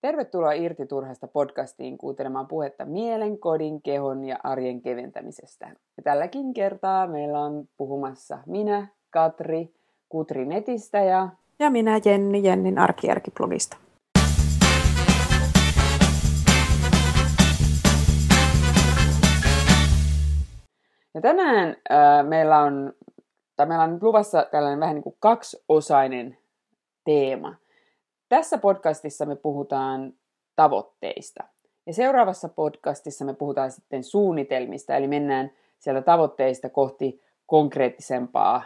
Tervetuloa Irti Turhasta podcastiin kuuntelemaan puhetta mielen, kodin, kehon ja arjen keventämisestä. Ja tälläkin kertaa meillä on puhumassa minä, Katri, Kutri Netistä ja... Ja minä Jenni, Jennin arkijärkiblogista. Ja tänään äh, meillä on, tai meillä on nyt luvassa tällainen vähän niin kuin kaksiosainen teema – tässä podcastissa me puhutaan tavoitteista. Ja seuraavassa podcastissa me puhutaan sitten suunnitelmista, eli mennään sieltä tavoitteista kohti konkreettisempaa,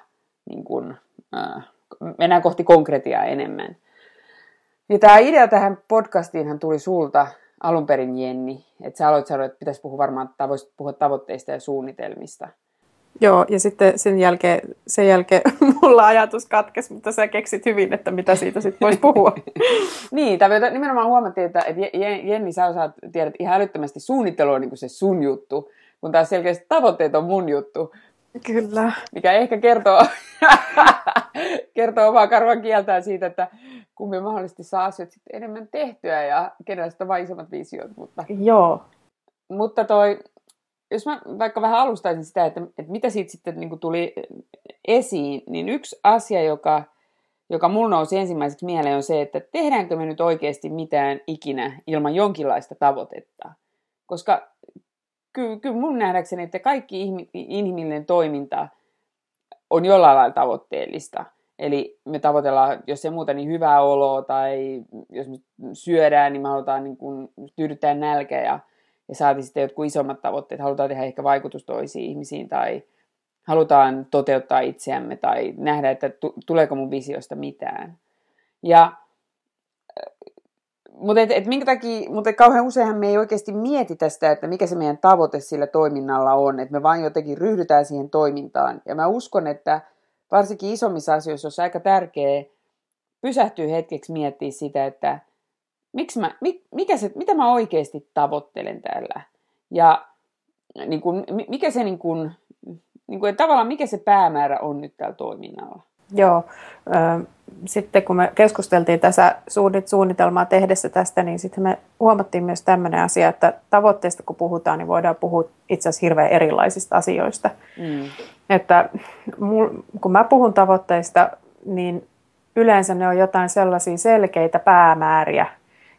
niin kuin, äh, mennään kohti konkretiaa enemmän. Ja tämä idea tähän podcastiinhan tuli sulta alun perin, Jenni, että sä aloit sanoa, että pitäisi puhua varmaan, että voisit puhua tavoitteista ja suunnitelmista. Joo, ja sitten sen jälkeen, sen jälkeen mulla ajatus katkesi, mutta sä keksit hyvin, että mitä siitä sitten voisi puhua. niin, tai nimenomaan huomattiin, että, että Jenni, sä osaat, tiedät ihan älyttömästi suunnittelu on niin se sun juttu, kun taas selkeästi tavoitteet on mun juttu. Kyllä. Mikä ehkä kertoo, kertoo omaa karvan kieltään siitä, että kumpi mahdollisesti saa asioita sitten enemmän tehtyä ja kenellä sitten on vain isommat visiot. Mutta, Joo. Mutta toi, jos mä vaikka vähän alustaisin sitä, että, että mitä siitä sitten niin tuli esiin, niin yksi asia, joka, joka mulla nousi ensimmäiseksi mieleen on se, että tehdäänkö me nyt oikeasti mitään ikinä ilman jonkinlaista tavoitetta. Koska kyllä, kyllä mun nähdäkseni, että kaikki inhimillinen toiminta on jollain lailla tavoitteellista. Eli me tavoitellaan, jos ei muuta, niin hyvää oloa, tai jos me syödään, niin me halutaan niin kuin tyydyttää nälkä ja ja saati sitten jotkut isommat tavoitteet, halutaan tehdä ehkä vaikutus toisiin ihmisiin tai halutaan toteuttaa itseämme tai nähdä, että tuleeko mun visiosta mitään. Ja, mutta et, et minkä takia, mutta kauhean useinhan me ei oikeasti mieti tästä, että mikä se meidän tavoite sillä toiminnalla on, että me vain jotenkin ryhdytään siihen toimintaan. Ja mä uskon, että varsinkin isommissa asioissa on aika tärkeää pysähtyä hetkeksi miettiä sitä, että miksi mä, mikä se, mitä mä oikeasti tavoittelen täällä. Ja niin kuin, mikä se niin kuin, niin kuin, tavallaan mikä se päämäärä on nyt tällä toiminnalla. Joo. Sitten kun me keskusteltiin tässä suunnitelmaa tehdessä tästä, niin sitten me huomattiin myös tämmöinen asia, että tavoitteista kun puhutaan, niin voidaan puhua itse asiassa hirveän erilaisista asioista. Mm. Että kun mä puhun tavoitteista, niin yleensä ne on jotain sellaisia selkeitä päämääriä,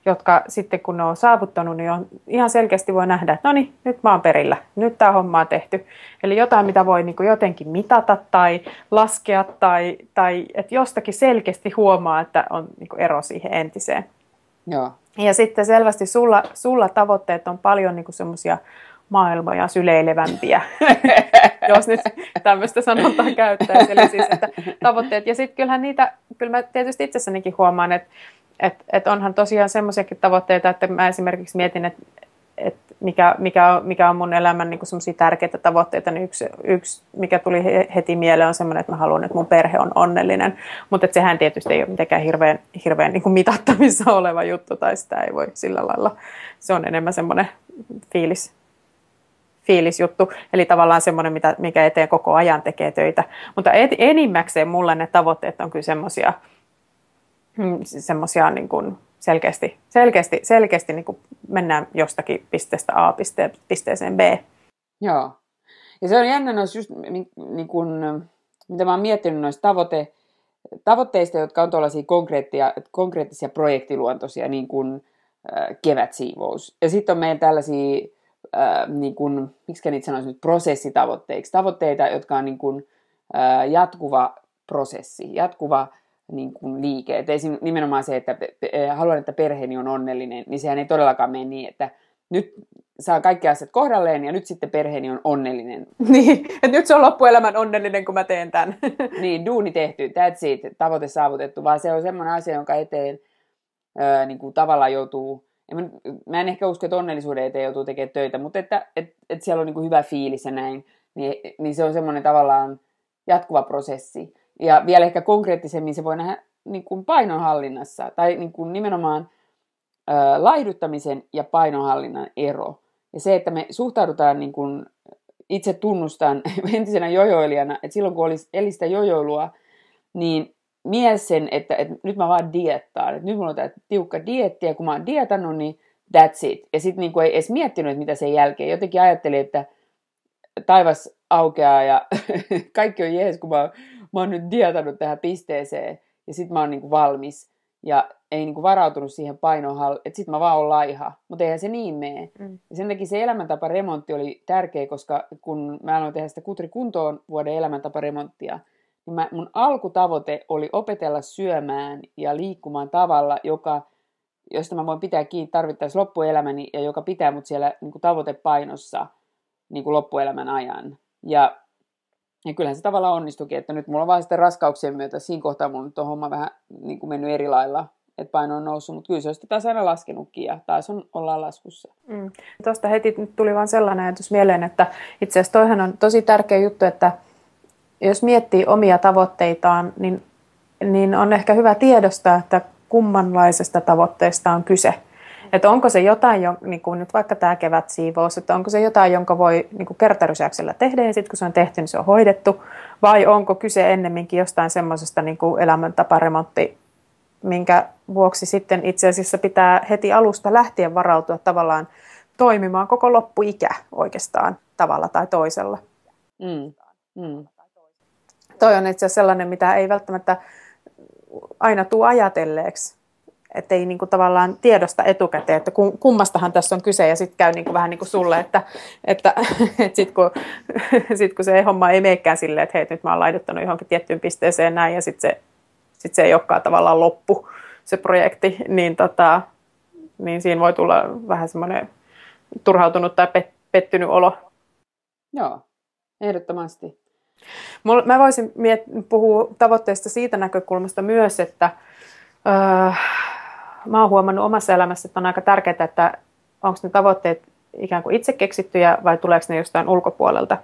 jotka sitten kun ne on saavuttanut, niin on, ihan selkeästi voi nähdä, että no niin, nyt mä oon perillä, nyt tämä homma on tehty. Eli jotain, mitä voi niin kuin jotenkin mitata tai laskea tai, tai että jostakin selkeästi huomaa, että on niin kuin ero siihen entiseen. Joo. Ja sitten selvästi sulla, sulla tavoitteet on paljon niin semmoisia maailmoja syleilevämpiä, jos nyt tämmöistä sanontaa käyttää. Eli siis, että tavoitteet. Ja sitten kyllähän niitä, kyllä mä tietysti itsessänikin huomaan, että et, et onhan tosiaan semmoisiakin tavoitteita, että mä esimerkiksi mietin, että et mikä, mikä, on, mikä on mun elämän niin semmoisia tärkeitä tavoitteita, niin yksi, yksi, mikä tuli heti mieleen, on semmoinen, että mä haluan, että mun perhe on onnellinen. Mutta sehän tietysti ei ole mitenkään hirveän, hirveän niin mitattavissa oleva juttu, tai sitä ei voi sillä lailla. Se on enemmän semmoinen fiilis, fiilisjuttu, eli tavallaan semmoinen, mitä, mikä eteen koko ajan tekee töitä. Mutta enimmäkseen mulle ne tavoitteet on kyllä semmoisia, Mm, semmoisia niin kuin selkeästi, selkeästi, selkeästi niin kuin mennään jostakin pisteestä A piste, pisteeseen B. Joo. Ja se on jännä noissa just, niin kuin, mitä mä oon miettinyt noista tavoite, tavoitteista, jotka on tuollaisia konkreettisia, konkreettisia projektiluontoisia, niin kuin äh, kevätsiivous. Ja sitten on meillä tällaisia, äh, niin kuin, miksi niitä sanoisi nyt, prosessitavoitteiksi. Tavoitteita, jotka on niin kuin, äh, jatkuva prosessi, jatkuva niin kuin liike. Et esim. nimenomaan se, että haluan, että perheeni on onnellinen, niin sehän ei todellakaan mene niin, että nyt saa kaikki asiat kohdalleen ja nyt sitten perheeni on onnellinen. Niin, että nyt se on loppuelämän onnellinen, kun mä teen tämän. niin, duuni tehty, that's it, tavoite saavutettu, vaan se on semmoinen asia, jonka eteen ää, niin kuin tavallaan joutuu, en mä, mä en ehkä usko, että onnellisuuden eteen joutuu tekemään töitä, mutta että et, et siellä on niin kuin hyvä fiilis ja näin, niin, niin se on semmoinen tavallaan jatkuva prosessi. Ja vielä ehkä konkreettisemmin se voi nähdä niin kuin painonhallinnassa tai niin kuin nimenomaan ö, laihduttamisen ja painonhallinnan ero. Ja se, että me suhtaudutaan niin kuin itse tunnustan entisenä jojoilijana, että silloin kun olisi eli sitä jojoilua, niin mies sen, että, että nyt mä vaan diettaan. Että nyt mulla on tämä tiukka dietti ja kun mä oon dietannut, niin that's it. Ja sitten niin ei edes miettinyt, että mitä sen jälkeen. Jotenkin ajattelin, että taivas aukeaa ja kaikki on jees, kun mä, mä oon nyt dietannut tähän pisteeseen. Ja sitten mä oon niin kuin valmis. Ja ei niin kuin varautunut siihen painoon, että sitten mä vaan oon laiha. Mutta eihän se niin mene. Mm. Ja sen takia se elämäntaparemontti oli tärkeä, koska kun mä aloin tehdä sitä Kutri kuntoon vuoden elämäntaparemonttia, niin mä, mun alkutavoite oli opetella syömään ja liikkumaan tavalla, joka, josta mä voin pitää kiinni tarvittaessa loppuelämäni ja joka pitää mut siellä niin kuin tavoitepainossa niin kuin loppuelämän ajan. Ja, ja kyllähän se tavallaan onnistukin, että nyt mulla on vaan sitten raskauksien myötä, siinä kohtaa mulla nyt on homma vähän niin kuin mennyt eri lailla, että paino on noussut, mutta kyllä se on sitten taas aina laskenutkin ja taas on, ollaan laskussa. Mm. Tuosta heti tuli vaan sellainen ajatus mieleen, että itse asiassa toihan on tosi tärkeä juttu, että jos miettii omia tavoitteitaan, niin, niin on ehkä hyvä tiedostaa, että kummanlaisesta tavoitteesta on kyse. Että onko se jotain, niin kuin nyt vaikka tämä kevätsiivous, että onko se jotain, jonka voi niin kuin kertarysäyksellä tehdä ja sitten kun se on tehty, niin se on hoidettu, vai onko kyse ennemminkin jostain semmoisesta niin kuin elämäntaparemontti, minkä vuoksi sitten itse asiassa pitää heti alusta lähtien varautua tavallaan toimimaan koko loppuikä oikeastaan tavalla tai toisella. Mm. Mm toi on itse asiassa sellainen, mitä ei välttämättä aina tule ajatelleeksi. Että ei niinku tavallaan tiedosta etukäteen, että kummastahan tässä on kyse ja sitten käy niinku vähän niin kuin sulle, että, että, että sitten kun, sit kun se homma ei meekään silleen, että hei nyt mä oon laittanut johonkin tiettyyn pisteeseen näin ja sitten se, sit se ei olekaan tavallaan loppu se projekti, niin, tota, niin siinä voi tulla vähän semmoinen turhautunut tai pettynyt olo. Joo, ehdottomasti. Mä voisin miet- puhua tavoitteista siitä näkökulmasta myös, että öö, mä oon huomannut omassa elämässä, että on aika tärkeää, että onko ne tavoitteet ikään kuin itse keksittyjä vai tuleeko ne jostain ulkopuolelta.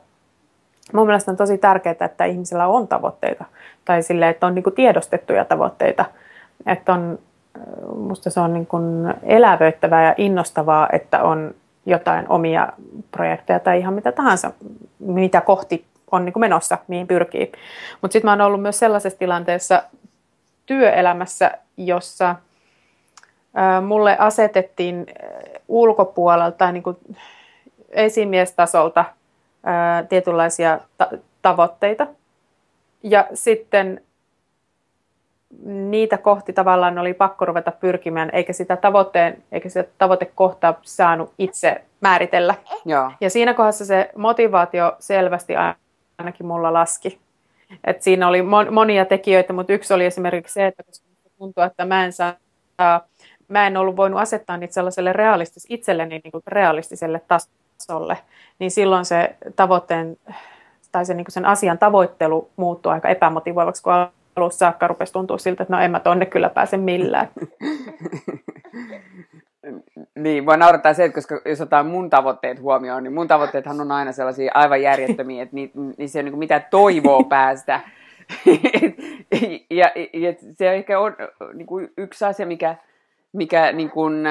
Mun mielestä on tosi tärkeää, että ihmisillä on tavoitteita tai sille, että on niin kuin tiedostettuja tavoitteita. Että on, musta se on niin kuin elävöittävää ja innostavaa, että on jotain omia projekteja tai ihan mitä tahansa, mitä kohti on niin kuin menossa, mihin pyrkii. Mutta sitten mä oon ollut myös sellaisessa tilanteessa työelämässä, jossa mulle asetettiin ulkopuolelta niin kuin esimiestasolta ää, tietynlaisia ta- tavoitteita. Ja sitten niitä kohti tavallaan oli pakko ruveta pyrkimään, eikä sitä, tavoitteen, eikä sitä tavoitekohtaa saanut itse määritellä. Joo. Ja siinä kohdassa se motivaatio selvästi ainakin mulla laski. Et siinä oli monia tekijöitä, mutta yksi oli esimerkiksi se, että koska tuntuu, että mä en, saa, mä en ollut voinut asettaa niitä sellaiselle realistis, itselleni niin kuin realistiselle tasolle, niin silloin se tavoitteen tai se, niin sen asian tavoittelu muuttui aika epämotivoivaksi, kun alussa saakka rupesi tuntua siltä, että no en mä tonne kyllä pääse millään. Niin, voi naurattaa se, että koska jos otetaan mun tavoitteet huomioon, niin mun tavoitteethan on aina sellaisia aivan järjettömiä, että niin, niin se on niin mitä toivoo päästä. ja, ja se ehkä on niin kuin yksi asia, mikä, mikä niin kuin,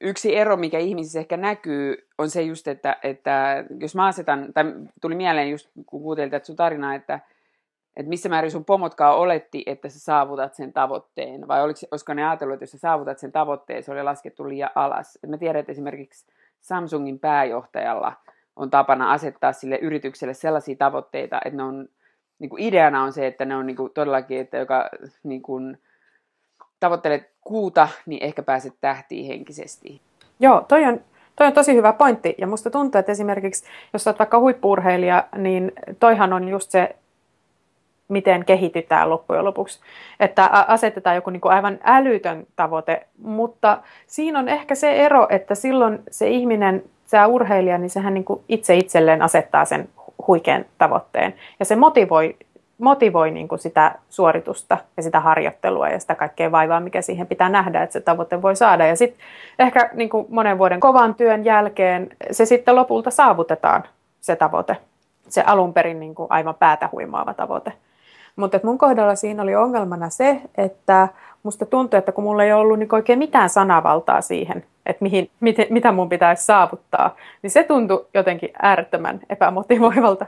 yksi ero, mikä ihmisissä ehkä näkyy, on se just, että, että jos mä asetan, tai tuli mieleen just kun kuuntelit sun tarinaa, että, että missä määrin sun pomotkaan oletti, että sä saavutat sen tavoitteen, vai oliko, olisiko ne ajatellut, että jos sä saavutat sen tavoitteen, se oli laskettu liian alas. Et mä tiedän, että esimerkiksi Samsungin pääjohtajalla on tapana asettaa sille yritykselle sellaisia tavoitteita, että ne on, niin kuin ideana on se, että ne on niin kuin todellakin, että joka niin kuin, tavoittelet kuuta, niin ehkä pääset tähtiin henkisesti. Joo, toi on, toi on tosi hyvä pointti. Ja musta tuntuu, että esimerkiksi, jos olet vaikka huippuurheilija, niin toihan on just se miten kehitytään loppujen lopuksi. Että asetetaan joku niin kuin aivan älytön tavoite, mutta siinä on ehkä se ero, että silloin se ihminen, se urheilija, niin sehän niin kuin itse itselleen asettaa sen huikean tavoitteen. Ja se motivoi, motivoi niin kuin sitä suoritusta ja sitä harjoittelua ja sitä kaikkea vaivaa, mikä siihen pitää nähdä, että se tavoite voi saada. Ja sitten ehkä niin kuin monen vuoden kovan työn jälkeen se sitten lopulta saavutetaan, se tavoite. Se alun perin niin kuin aivan päätä huimaava tavoite. Mutta mun kohdalla siinä oli ongelmana se, että musta tuntui, että kun mulla ei ollut niin oikein mitään sanavaltaa siihen, että mihin, mit, mitä mun pitäisi saavuttaa, niin se tuntui jotenkin äärettömän epämotivoivalta.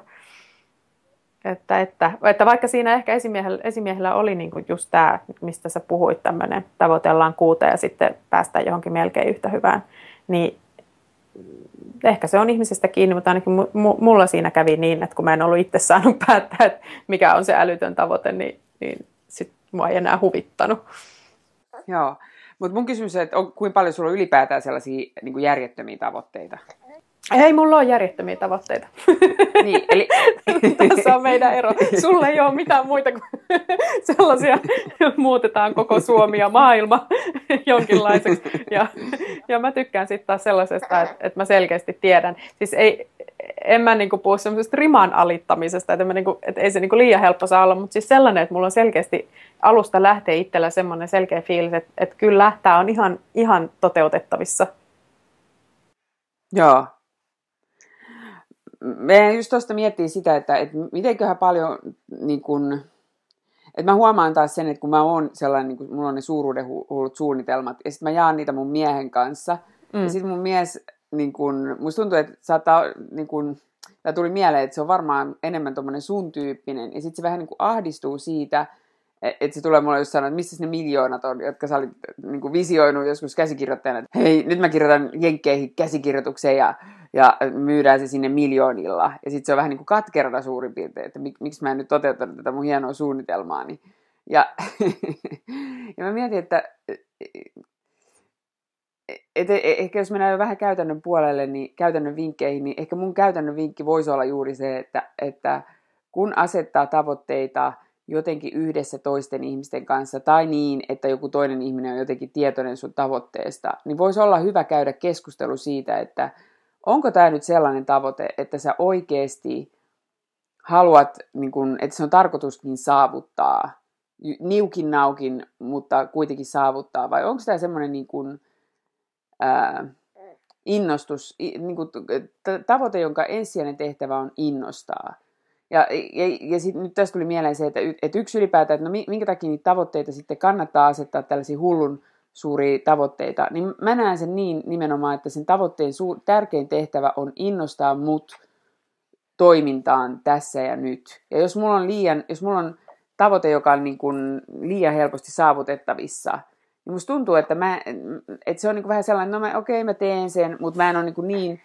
Että, että, että vaikka siinä ehkä esimiehellä, esimiehellä oli niin kuin just tämä, mistä sä puhuit, tämmöinen tavoitellaan kuuta ja sitten päästään johonkin melkein yhtä hyvään, niin ehkä se on ihmisestä kiinni, mutta ainakin mulla siinä kävi niin, että kun mä en ollut itse saanut päättää, että mikä on se älytön tavoite, niin, niin sitten mua ei enää huvittanut. Joo, mutta mun kysymys on, että on, kuinka paljon sulla on ylipäätään sellaisia niin järjettömiä tavoitteita? Ei mulla ole järjettömiä tavoitteita. Niin, eli... Tässä on meidän ero. Sulla ei ole mitään muita kuin sellaisia, muutetaan koko Suomi ja maailma jonkinlaiseksi. Ja, ja mä tykkään sitten taas sellaisesta, että, että mä selkeästi tiedän. Siis ei, en mä niinku puhu semmoisesta riman alittamisesta, että, mä niinku, että ei se niinku liian helppo saa olla, mutta siis sellainen, että mulla on selkeästi alusta lähtee itsellä semmoinen selkeä fiilis, että, että kyllä tämä on ihan, ihan toteutettavissa. Joo, me just tuosta miettii sitä, että, että mitenköhän paljon, niin kun, että mä huomaan taas sen, että kun mä oon sellainen, niin kun, mulla on ne suuruuden hullut suunnitelmat, ja sitten mä jaan niitä mun miehen kanssa, mm. ja sitten mun mies, niin kun, musta tuntuu, että saattaa, niin kun, tämä tuli mieleen, että se on varmaan enemmän tuommoinen sun tyyppinen, ja sitten se vähän niin ahdistuu siitä, että se tulee mulle just sanoa, että missä ne miljoonat on, jotka sä olit niin kuin visioinut joskus käsikirjoittajana, että hei, nyt mä kirjoitan jenkkeihin käsikirjoitukseen ja, ja myydään se sinne miljoonilla. Ja sitten se on vähän niin kuin katkerta suurin piirtein, että mik, miksi mä en nyt toteuttanut tätä mun hienoa suunnitelmaani. Ja, ja mä mietin, että et, et, ehkä jos mennään vähän käytännön puolelle, niin käytännön vinkkeihin, niin ehkä mun käytännön vinkki voisi olla juuri se, että, että kun asettaa tavoitteita – jotenkin yhdessä toisten ihmisten kanssa tai niin, että joku toinen ihminen on jotenkin tietoinen sun tavoitteesta, niin voisi olla hyvä käydä keskustelu siitä, että onko tämä nyt sellainen tavoite, että sä oikeasti haluat, niin kun, että se on tarkoituskin saavuttaa, niukin naukin, mutta kuitenkin saavuttaa, vai onko tämä semmoinen niin kun, ää, innostus, niin kun, tavoite, jonka ensisijainen tehtävä on innostaa. Ja, ja, ja sit, nyt tästä tuli mieleen se, että, että yksi ylipäätään, että no minkä takia niitä tavoitteita sitten kannattaa asettaa tällaisia hullun suuria tavoitteita, niin mä näen sen niin nimenomaan, että sen tavoitteen suur, tärkein tehtävä on innostaa mut toimintaan tässä ja nyt. Ja jos mulla on liian, jos mulla on tavoite, joka on niin kuin liian helposti saavutettavissa, niin musta tuntuu, että, mä, että se on niin kuin vähän sellainen, no okei okay, mä teen sen, mutta mä en ole niin, kuin niin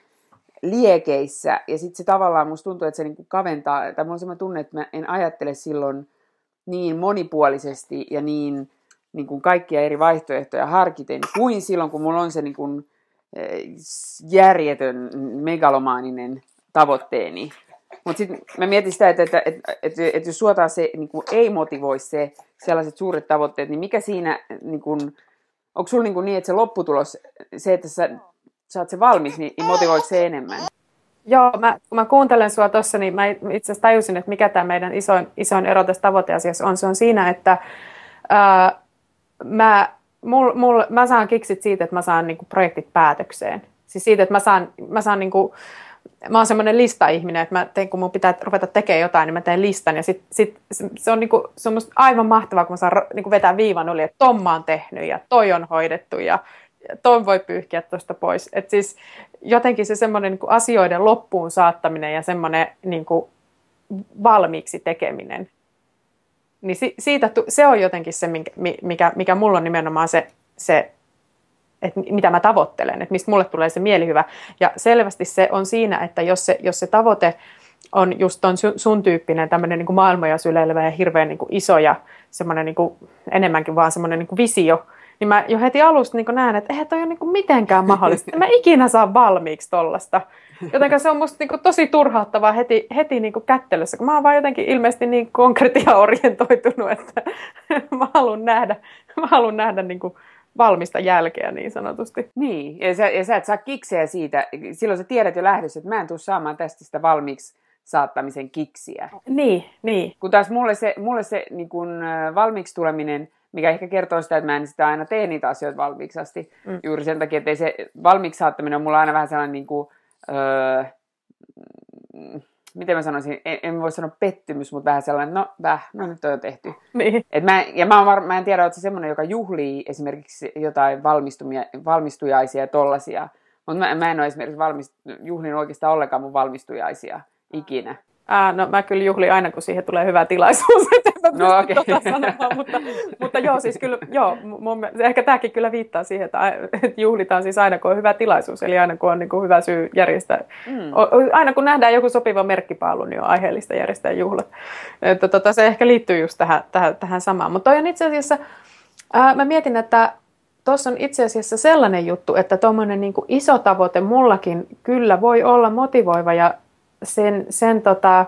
liekeissä. Ja sitten se tavallaan musta tuntuu, että se niinku kaventaa, tai mulla on sellainen tunne, että mä en ajattele silloin niin monipuolisesti ja niin, niin kuin kaikkia eri vaihtoehtoja harkiten, kuin silloin, kun mulla on se niin kuin, eh, järjetön, megalomaaninen tavoitteeni. Mutta sitten mä mietin sitä, että, että, että, että, että jos suotaan se niin kuin ei motivoi se sellaiset suuret tavoitteet, niin mikä siinä, niin kuin, onko sulla niin, kuin niin, että se lopputulos, se, että sä sä oot se valmis, niin motivoit se enemmän. Joo, mä, kun mä kuuntelen sua tuossa, niin mä itse asiassa tajusin, että mikä tämä meidän isoin, isoin ero tässä tavoiteasiassa on. Se on siinä, että ää, mä, mul, mul, mä saan kiksit siitä, että mä saan niinku projektit päätökseen. Siis siitä, että mä saan, mä saan niinku, mä oon semmoinen lista-ihminen, että mä teen, kun mun pitää ruveta tekemään jotain, niin mä teen listan. Ja sit, sit, se on, niinku, se on aivan mahtavaa, kun mä saan niinku vetää viivan yli, että Tomma on tehnyt ja toi on hoidettu ja toi voi pyyhkiä tuosta pois. Et siis jotenkin se semmoinen niin asioiden loppuun saattaminen ja semmoinen niin valmiiksi tekeminen, niin si, siitä, se on jotenkin se, mikä, mikä mulla on nimenomaan se, se että mitä mä tavoittelen, että mistä mulle tulee se mielihyvä. Ja selvästi se on siinä, että jos se, jos se tavoite on just ton sun tyyppinen tämmöinen niin maailmoja syleilevä ja hirveän niin iso ja semmoinen niin enemmänkin vaan semmoinen niin visio, niin mä jo heti alusta niin näen, että eihän toi ole niin mitenkään mahdollista. mä ikinä saa valmiiksi tollasta. Jotenka se on musta niin tosi turhauttavaa heti, heti niin kättelyssä, kun mä oon vaan jotenkin ilmeisesti niin konkretia-orientoitunut, että mä haluan nähdä, mä haluan nähdä niin valmista jälkeä niin sanotusti. Niin, ja sä, ja sä et saa kikseä siitä, silloin sä tiedät jo lähdössä, että mä en tule saamaan tästä sitä valmiiksi saattamisen kiksiä. Niin, niin. Kun taas mulle se, mulle se niin kun, valmiiksi tuleminen – mikä ehkä kertoo sitä, että mä en sitä aina tee niitä asioita valmiiksi asti. Mm. Juuri sen takia, että ei se valmiiksi saattaminen on mulla aina vähän sellainen, niin kuin, öö, miten mä sanoisin, en, en voi sanoa pettymys, mutta vähän sellainen, no väh, no nyt on jo tehty. Niin. Et mä, ja mä, var, mä en tiedä, että se semmoinen, joka juhlii esimerkiksi jotain valmistujaisia ja tollasia, mutta mä, mä en ole esimerkiksi valmist, juhlin oikeastaan ollenkaan mun valmistujaisia ikinä. Ää, no mä kyllä juhlin aina, kun siihen tulee hyvä tilaisuus, että No, okei. tota sanomaan, mutta, mutta joo, siis kyllä, joo, mun, ehkä tämäkin kyllä viittaa siihen, että, että juhlitaan siis aina, kun on hyvä tilaisuus, eli aina kun on niin kuin hyvä syy järjestää. Mm. Aina kun nähdään joku sopiva merkkipaalu, niin on aiheellista järjestää juhlat. Että tota, se ehkä liittyy just tähän, tähän, tähän samaan. Mutta toi on itse asiassa, ää, mä mietin, että tuossa on itse asiassa sellainen juttu, että tuommoinen niin iso tavoite mullakin kyllä voi olla motivoiva ja sen, sen tota,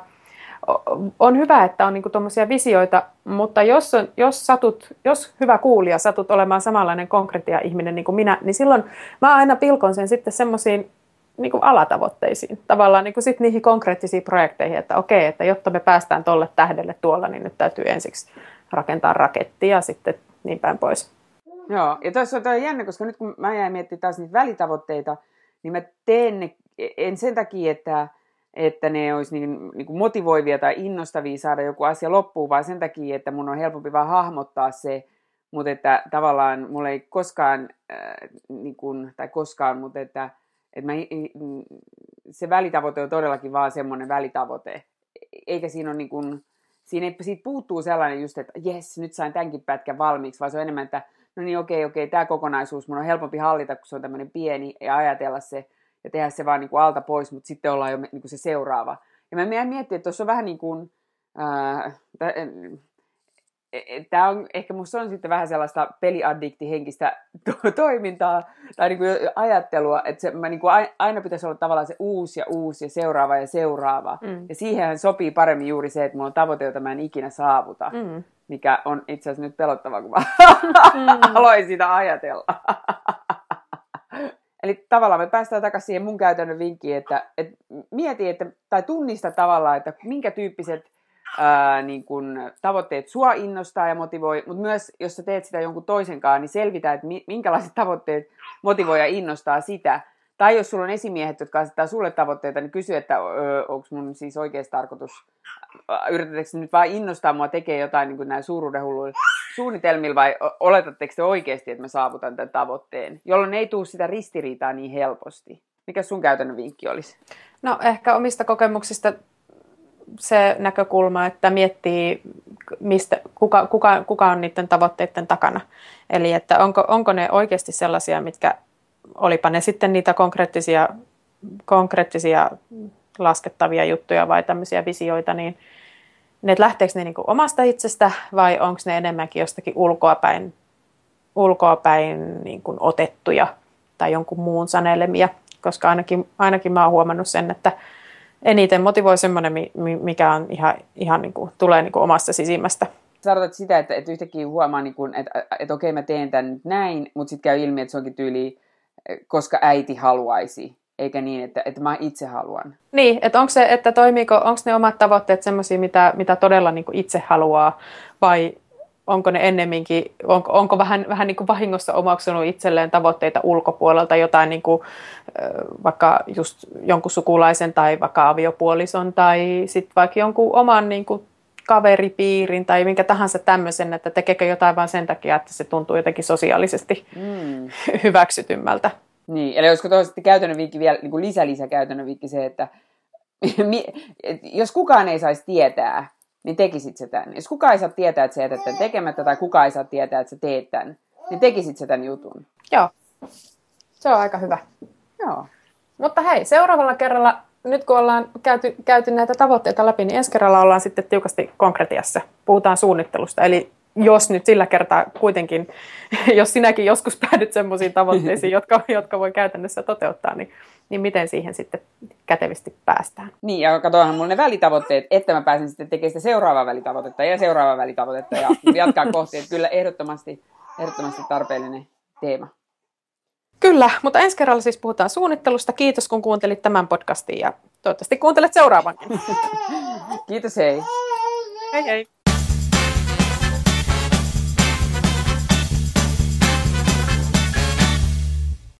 on hyvä, että on niinku tuommoisia visioita, mutta jos, on, jos, satut, jos hyvä kuulija satut olemaan samanlainen konkreettia ihminen niin kuin minä, niin silloin mä aina pilkon sen sitten semmoisiin niin kuin alatavoitteisiin, tavallaan niin kuin sit niihin konkreettisiin projekteihin, että okei, että jotta me päästään tolle tähdelle tuolla, niin nyt täytyy ensiksi rakentaa raketti ja sitten niin päin pois. Joo, ja tuossa on, on jännä, koska nyt kun mä jäin miettimään taas niitä välitavoitteita, niin mä teen ne, en sen takia, että, että ne olisi niin, niin kuin motivoivia tai innostavia saada joku asia loppuun, vaan sen takia, että mun on helpompi vaan hahmottaa se, mutta että tavallaan mulla ei koskaan, äh, niin kuin, tai koskaan, mutta että, että mä, se välitavoite on todellakin vaan semmoinen välitavoite, eikä siinä ole niin kuin, siinä ei, siitä puuttuu sellainen just, että jes, nyt sain tämänkin pätkän valmiiksi, vaan se on enemmän, että no niin okei, okei, tämä kokonaisuus mun on helpompi hallita, kun se on tämmöinen pieni ja ajatella se ja tehdä se vaan niin kuin alta pois, mutta sitten ollaan jo niin kuin se seuraava. Ja mä meidän miettiä, että tuossa on vähän niin kuin, ää, tämä on, ehkä musta on sitten vähän sellaista peliaddiktihenkistä to- toimintaa tai niin kuin ajattelua, että se, mä niin kuin aina pitäisi olla tavallaan se uusi ja uusi ja seuraava ja seuraava. Mm. Ja siihenhän sopii paremmin juuri se, että mulla on tavoite, jota mä en ikinä saavuta, Mm. mikä on itse asiassa nyt pelottava, kun mä Mm. aloin sitä ajatella. Eli tavallaan me päästään takaisin siihen mun käytännön vinkkiin, että, että mieti, että, tai tunnista tavallaan, että minkä tyyppiset ää, niin kun, tavoitteet sua innostaa ja motivoi, mutta myös jos sä teet sitä jonkun toisen kanssa, niin selvitä, että mi- minkälaiset tavoitteet motivoi ja innostaa sitä. Tai jos sulla on esimiehet, jotka asettaa sulle tavoitteita, niin kysy, että onko mun siis oikeasti tarkoitus, te nyt vaan innostaa mua tekee jotain niin kuin näin suuruudenhulluilla suunnitelmilla vai oletatteko te oikeasti, että mä saavutan tämän tavoitteen, jolloin ei tule sitä ristiriitaa niin helposti. Mikä sun käytännön vinkki olisi? No ehkä omista kokemuksista se näkökulma, että miettii, mistä, kuka, kuka, kuka on niiden tavoitteiden takana. Eli että onko, onko ne oikeasti sellaisia, mitkä, olipa ne sitten niitä konkreettisia, konkreettisia laskettavia juttuja vai tämmöisiä visioita, niin ne, että lähteekö ne niin kuin omasta itsestä vai onko ne enemmänkin jostakin ulkoapäin, ulkoapäin niin kuin otettuja tai jonkun muun sanelemia, koska ainakin, ainakin mä oon huomannut sen, että eniten motivoi semmoinen, mi- mi- mikä on ihan, ihan niin kuin, tulee niin kuin omasta sisimmästä. Sä sitä, että, että yhtäkkiä huomaa, niin kun, että, että okei mä teen tämän näin, mutta sitten käy ilmi, että se onkin tyyli, koska äiti haluaisi, eikä niin, että, että mä itse haluan. Niin, että onko se, että toimiiko, onko ne omat tavoitteet semmoisia, mitä, mitä todella niin kuin itse haluaa, vai onko ne ennemminkin, onko, onko vähän, vähän niin kuin vahingossa omaksunut itselleen tavoitteita ulkopuolelta, jotain niin kuin, vaikka just jonkun sukulaisen tai vaikka aviopuolison tai sitten vaikka jonkun oman niin kuin kaveripiirin tai minkä tahansa tämmöisen, että tekeekö jotain vain sen takia, että se tuntuu jotenkin sosiaalisesti Mm. hyväksytymältä. Niin, eli olisiko tuossa sitten käytännön vinkki vielä, niin kuin lisä lisä käytännön vinkki se, että jos kukaan ei saisi tietää, niin tekisit se tämän. Jos kukaan ei saa tietää, että sä jätät tämän tekemättä, tai kukaan ei saa tietää, että sä teet tämän, niin tekisit sä tämän jutun. Joo, se on aika hyvä. Joo. Mutta hei, seuraavalla kerralla, nyt kun ollaan käyty, käyty näitä tavoitteita läpi, niin ensi kerralla ollaan sitten tiukasti konkretiassa. Puhutaan suunnittelusta. Eli jos nyt sillä kertaa kuitenkin, jos sinäkin joskus päädyt sellaisiin tavoitteisiin, jotka, jotka voi käytännössä toteuttaa, niin, niin miten siihen sitten kätevästi päästään. Niin, ja katoahan mulla ne välitavoitteet, että mä pääsen sitten tekemään sitä seuraavaa välitavoitetta ja seuraavaa välitavoitetta ja jatkaa kohti. Että kyllä ehdottomasti, ehdottomasti tarpeellinen teema. Kyllä, mutta ensi kerralla siis puhutaan suunnittelusta. Kiitos kun kuuntelit tämän podcastin ja toivottavasti kuuntelet seuraavankin. Kiitos, hei! Hei hei!